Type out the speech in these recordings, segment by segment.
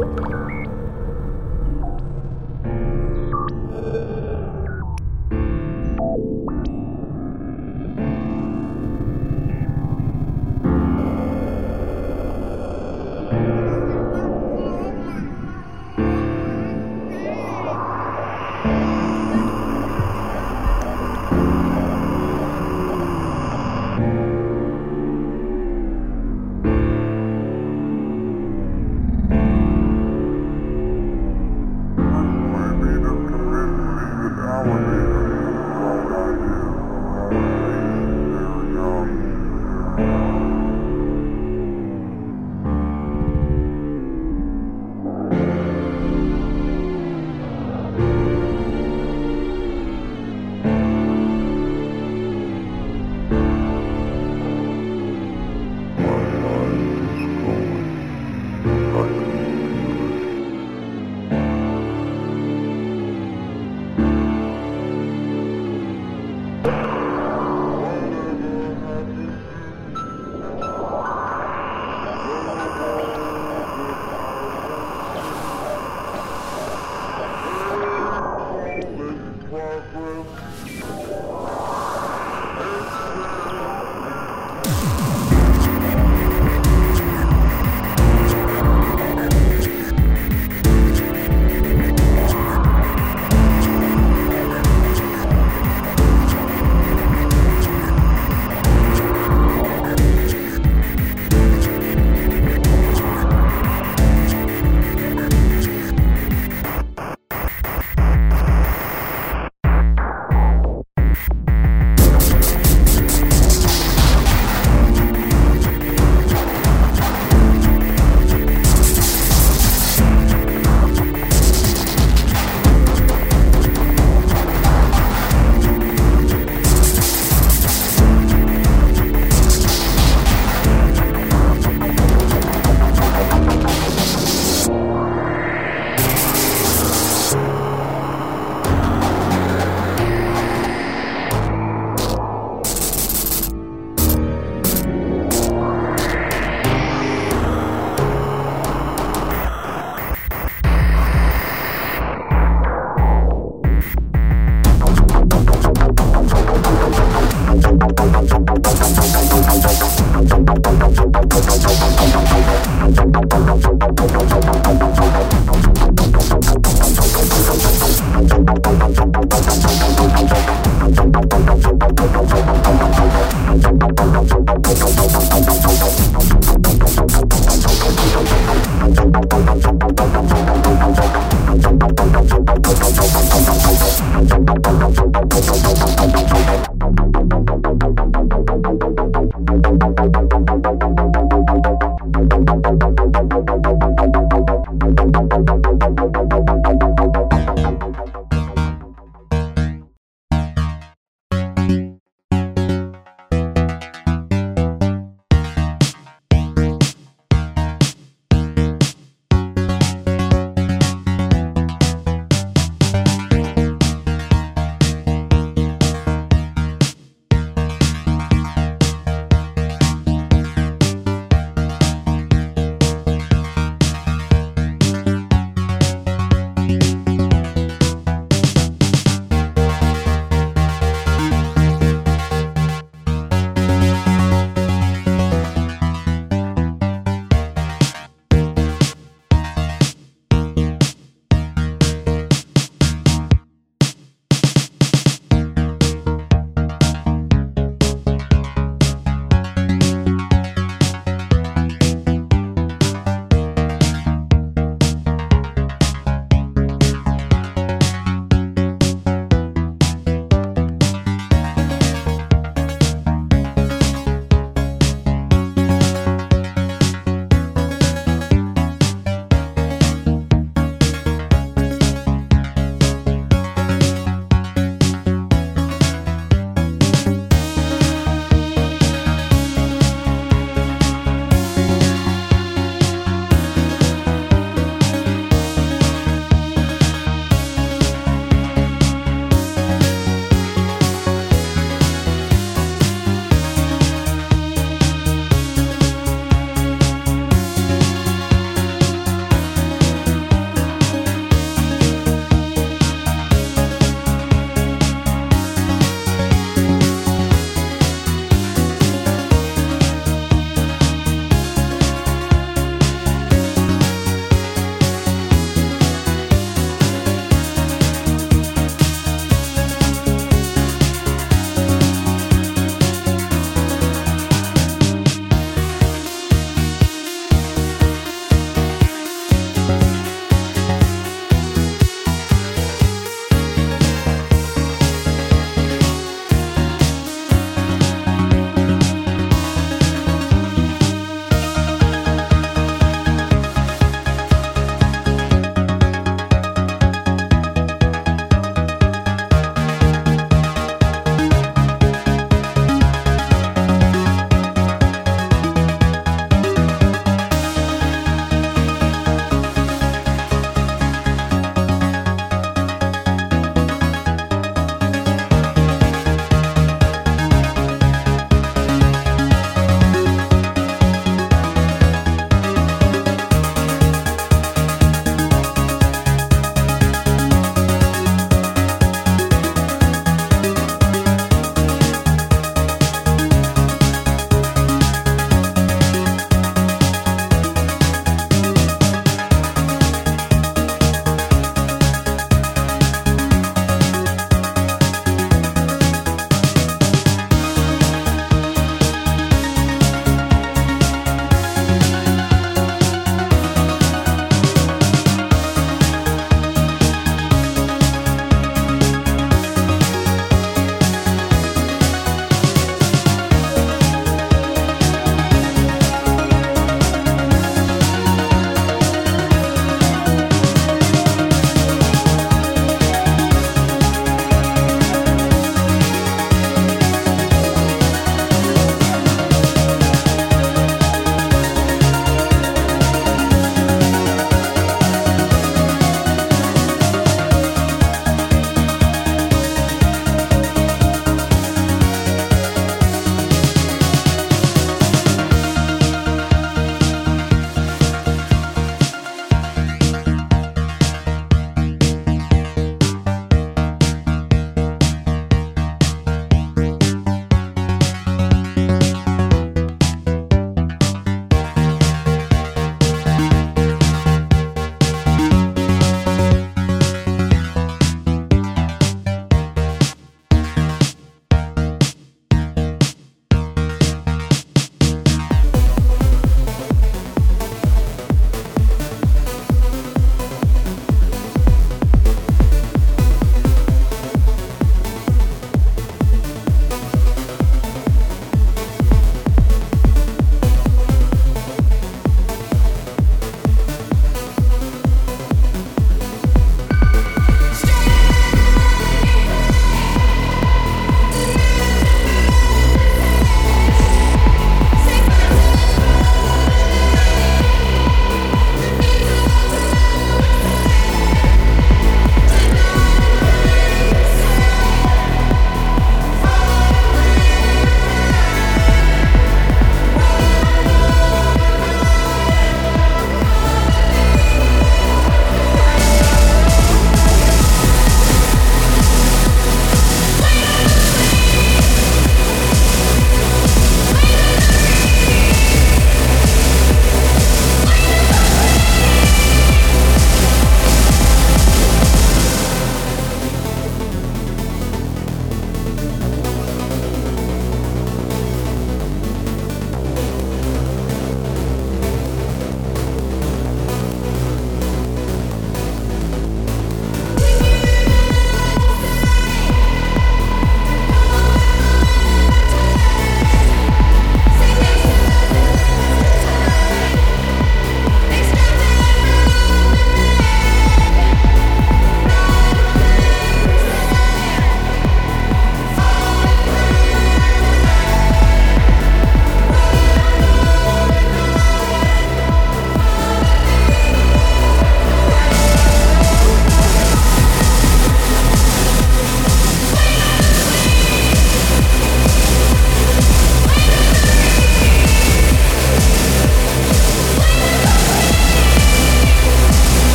you. バンバンバンバンバンバンバンバン!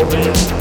Música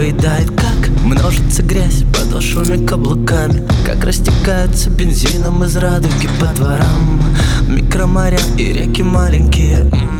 Поедает, как множится грязь Подошвами каблуками Как растекаются бензином из радуги по дворам. Микроморя и реки маленькие mm.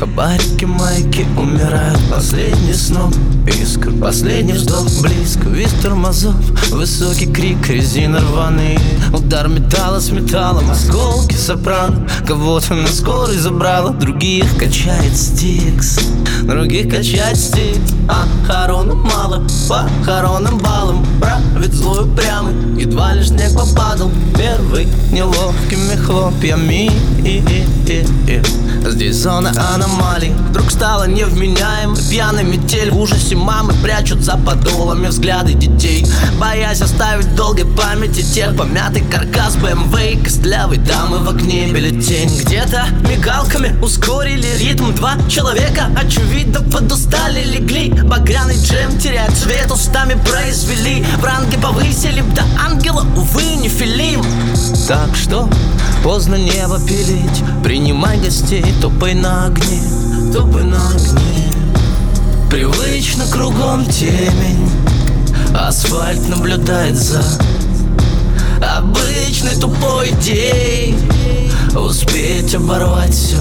Хабарики, майки умирают. Последний снов, искр, последний вздох Близко, вид тормозов Высокий крик, резина рваные Удар металла с металлом Осколки сопрано. Кого-то на скорой забрала Других качает стикс. Других качает стикс. А хоронам мало Похоронным баллом. Правит злой упрямый Едва лишь снег попадал. Первый неловкими хлопьями и -и -и -и. Здесь зона аномалий Вдруг стала невменяемой Пьяный метель в ужасе мамы Прячут за подолами взгляды детей. Боясь оставить долгой памяти Тех помятый каркас БМВ и Костлявой дамы в окне. Бюллетень Где-то мигалками ускорили ритм. Два человека, очевидно, подустали Легли, багряный джем теряет цвет Устами произвели, в ранге повысили До ангела, увы, не филим. Так что поздно небо пилить Принимай гостей, топай на огне Топай на огне Привычно кругом темень. Асфальт наблюдает за Обычный тупой день. Успеть оборвать все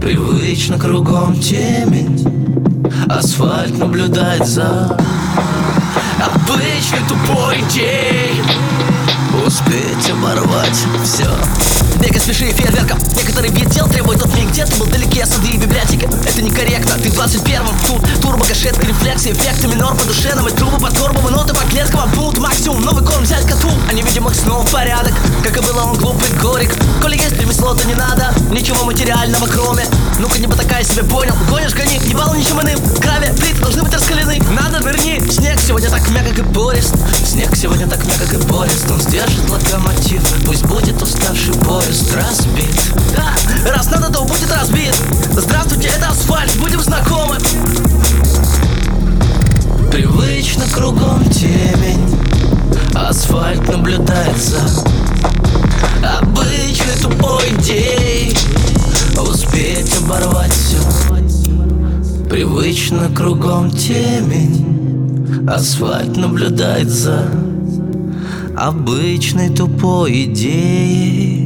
Привычно кругом темень. Асфальт наблюдает за Обычный тупой день. Успеть оборвать все Бега спеши фейерверком. Некоторый вид дел требует от них Где ты был далеки, сады и библиотеки Это некорректно, ты в 21-м Тут турбо, кашетка, рефлексы, эффекты Минор по душе, нам и трубы под горбом ноты по клеткам, пункт максимум Новый корм взять коту, а невидимых снов порядок. Как и было он глупый горик Коли есть ремесло, то не надо Ничего материального кроме. Ну-ка не потакай себе, понял? Гонишь, гони, не бал ничем иным. Крови, плит должны быть раскалены. Надо, нырни. Снег сегодня так мягок и порист. Снег сегодня так мягок и порист. Он сдержит локомотив Пусть будет уставший поезд разбит Да, раз надо, то будет разбит. Здравствуйте, это асфальт, будем знакомы. Привычно кругом темень. Асфальт наблюдает за Обычный тупой день. Успеть оборвать все Привычно кругом темень. Асфальт наблюдает за Обычной тупой идеей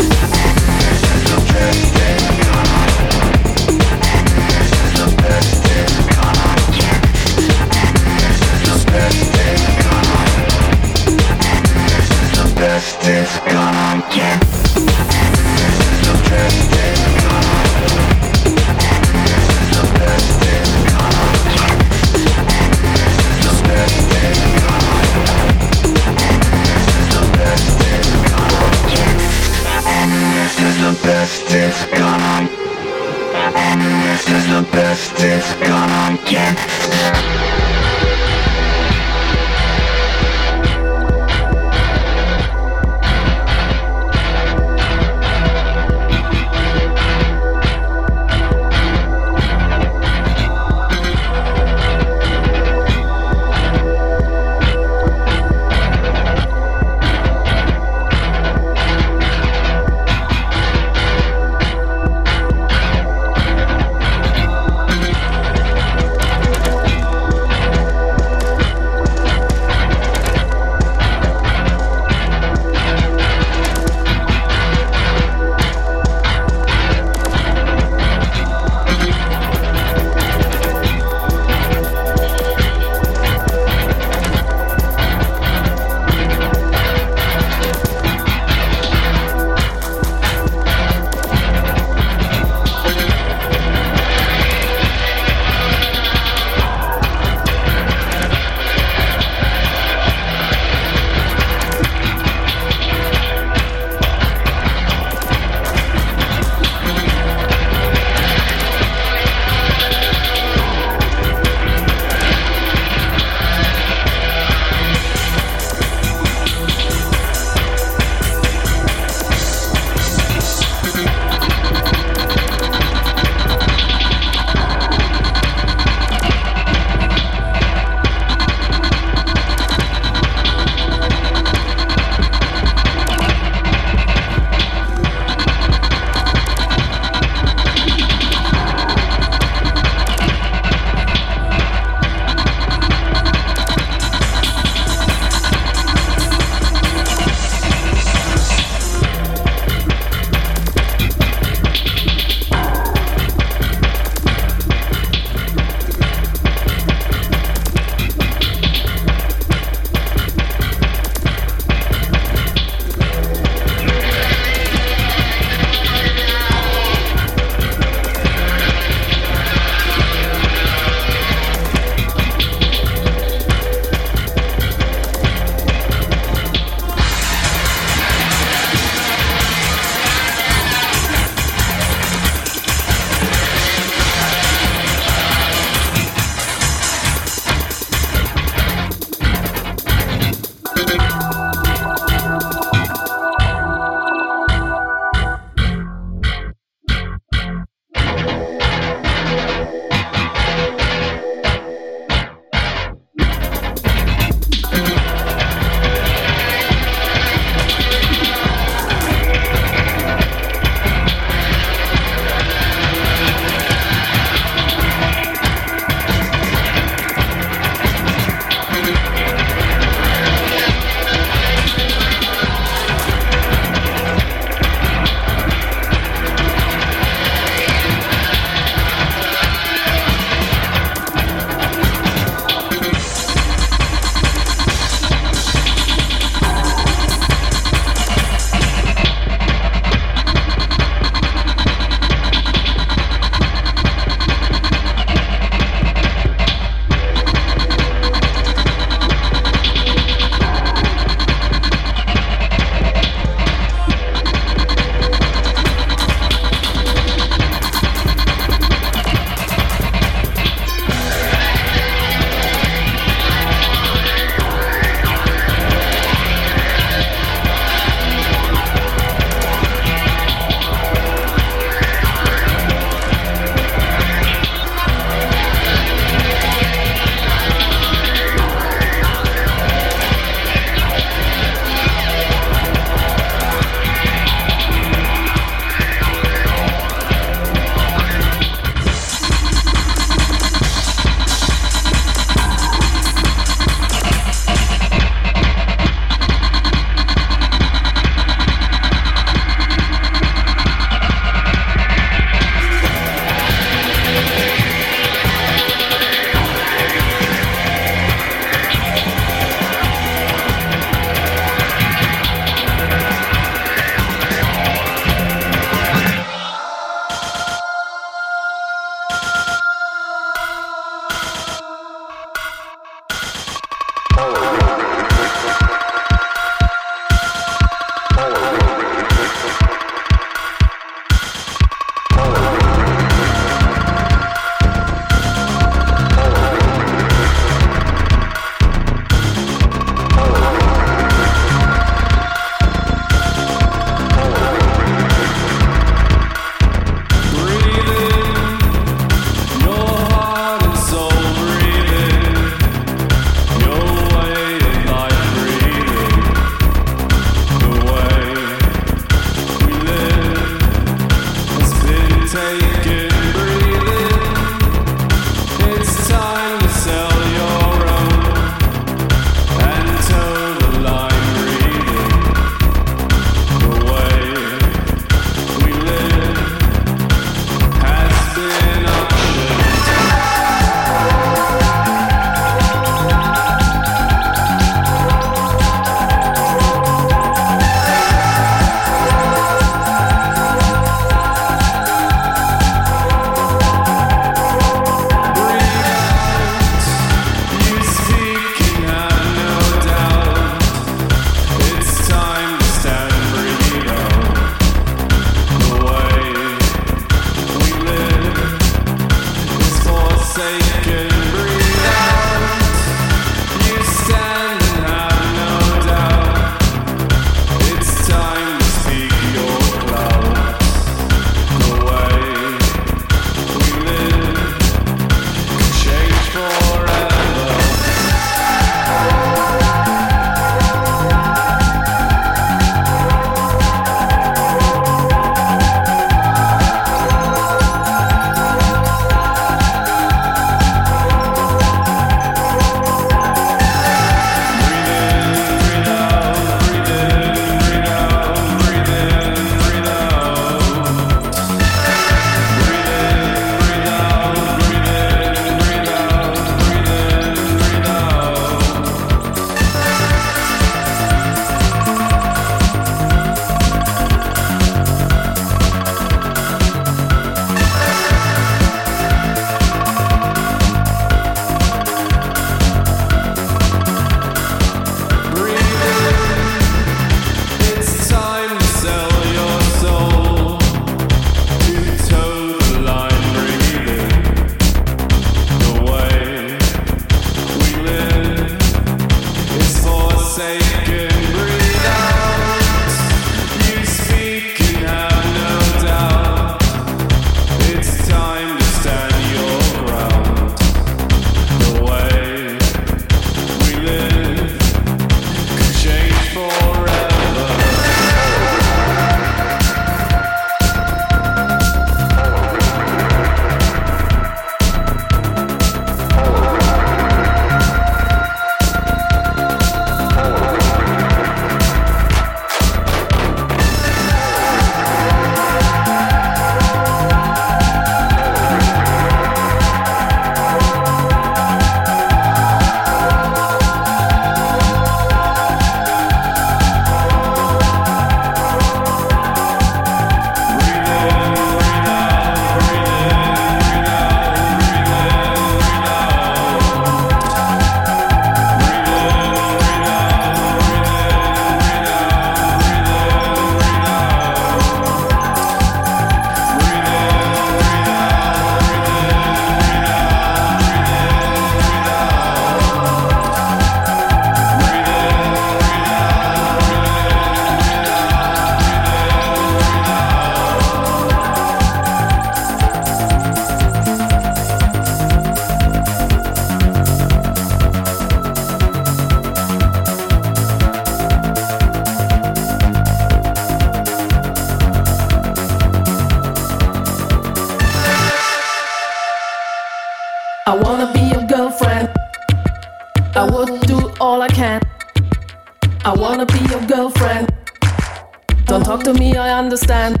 understand.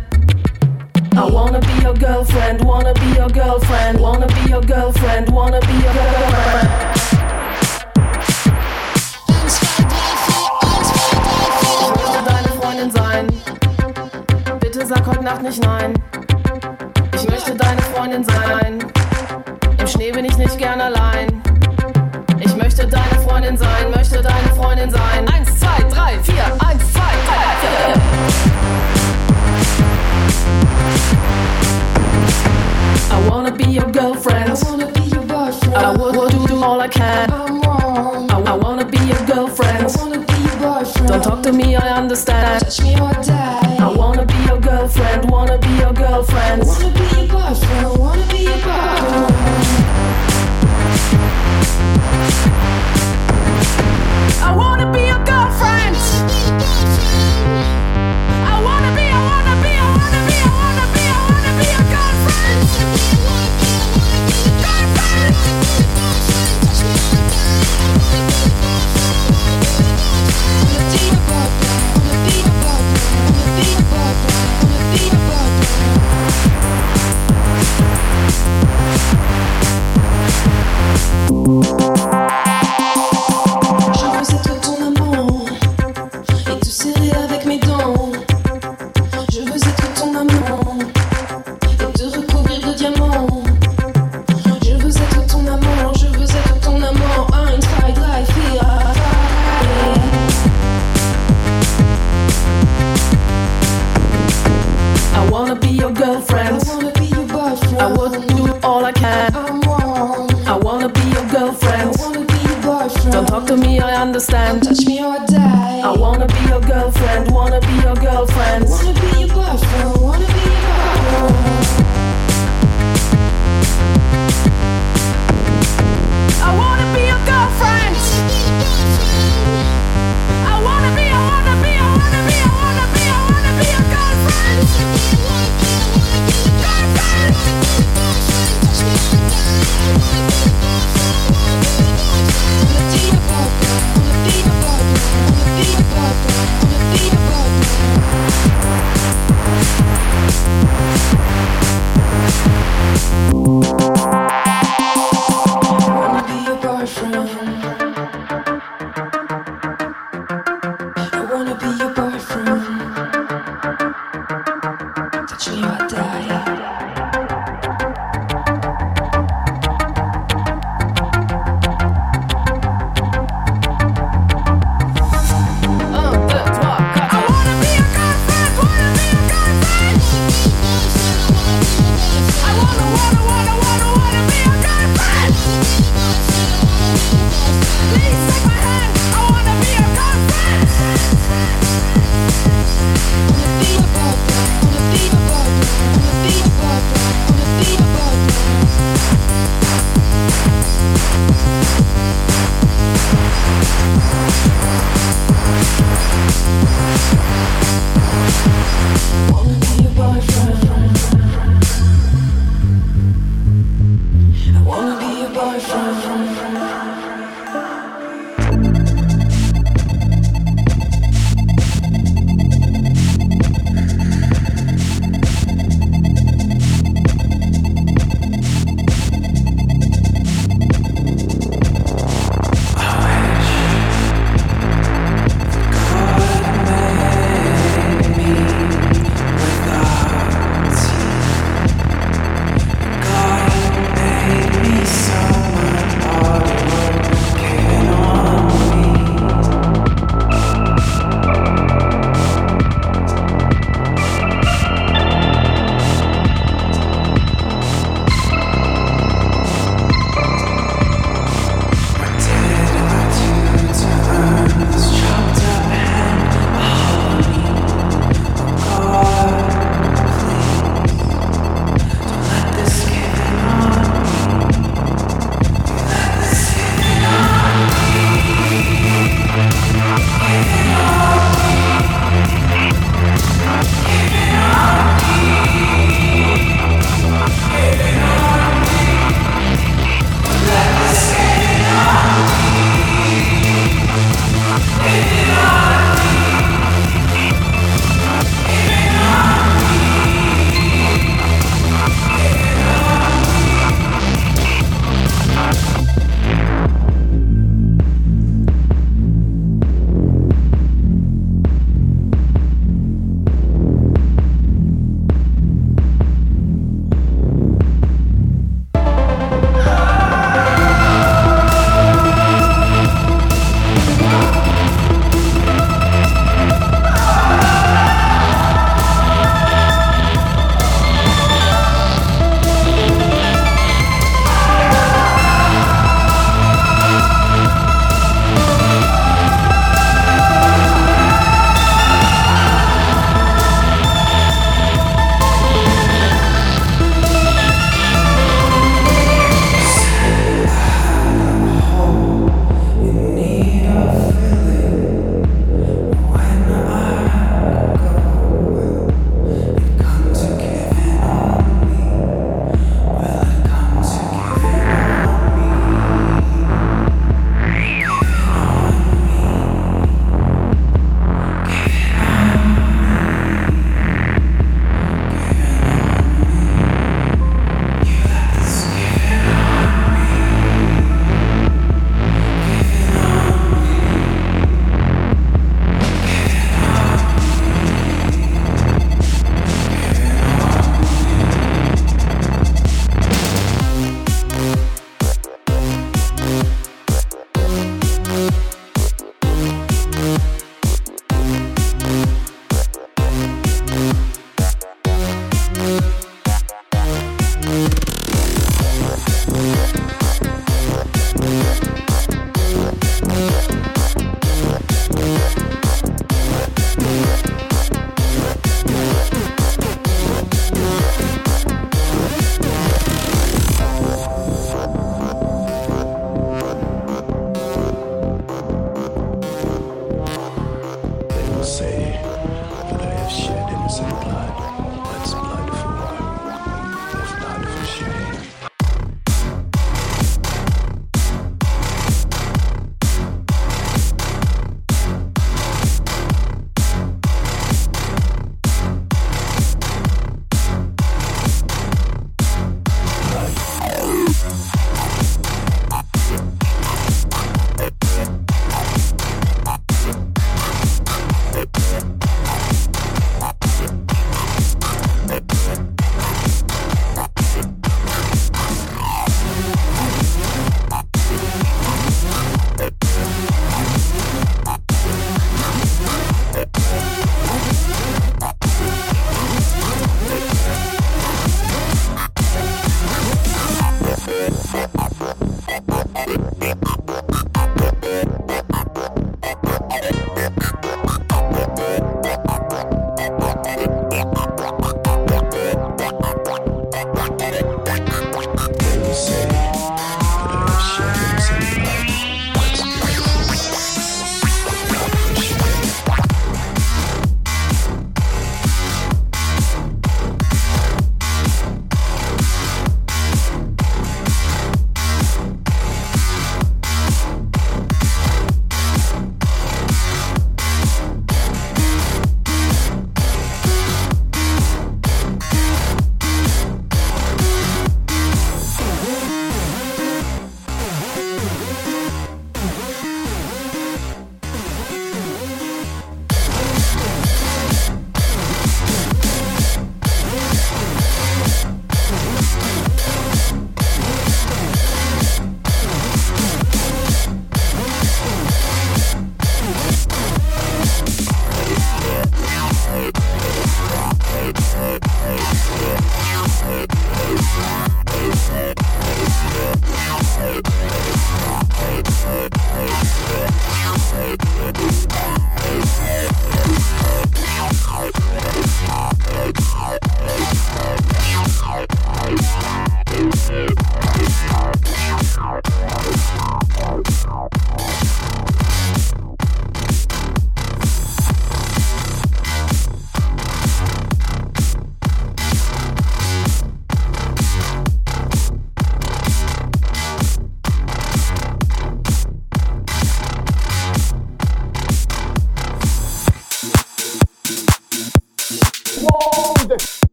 sim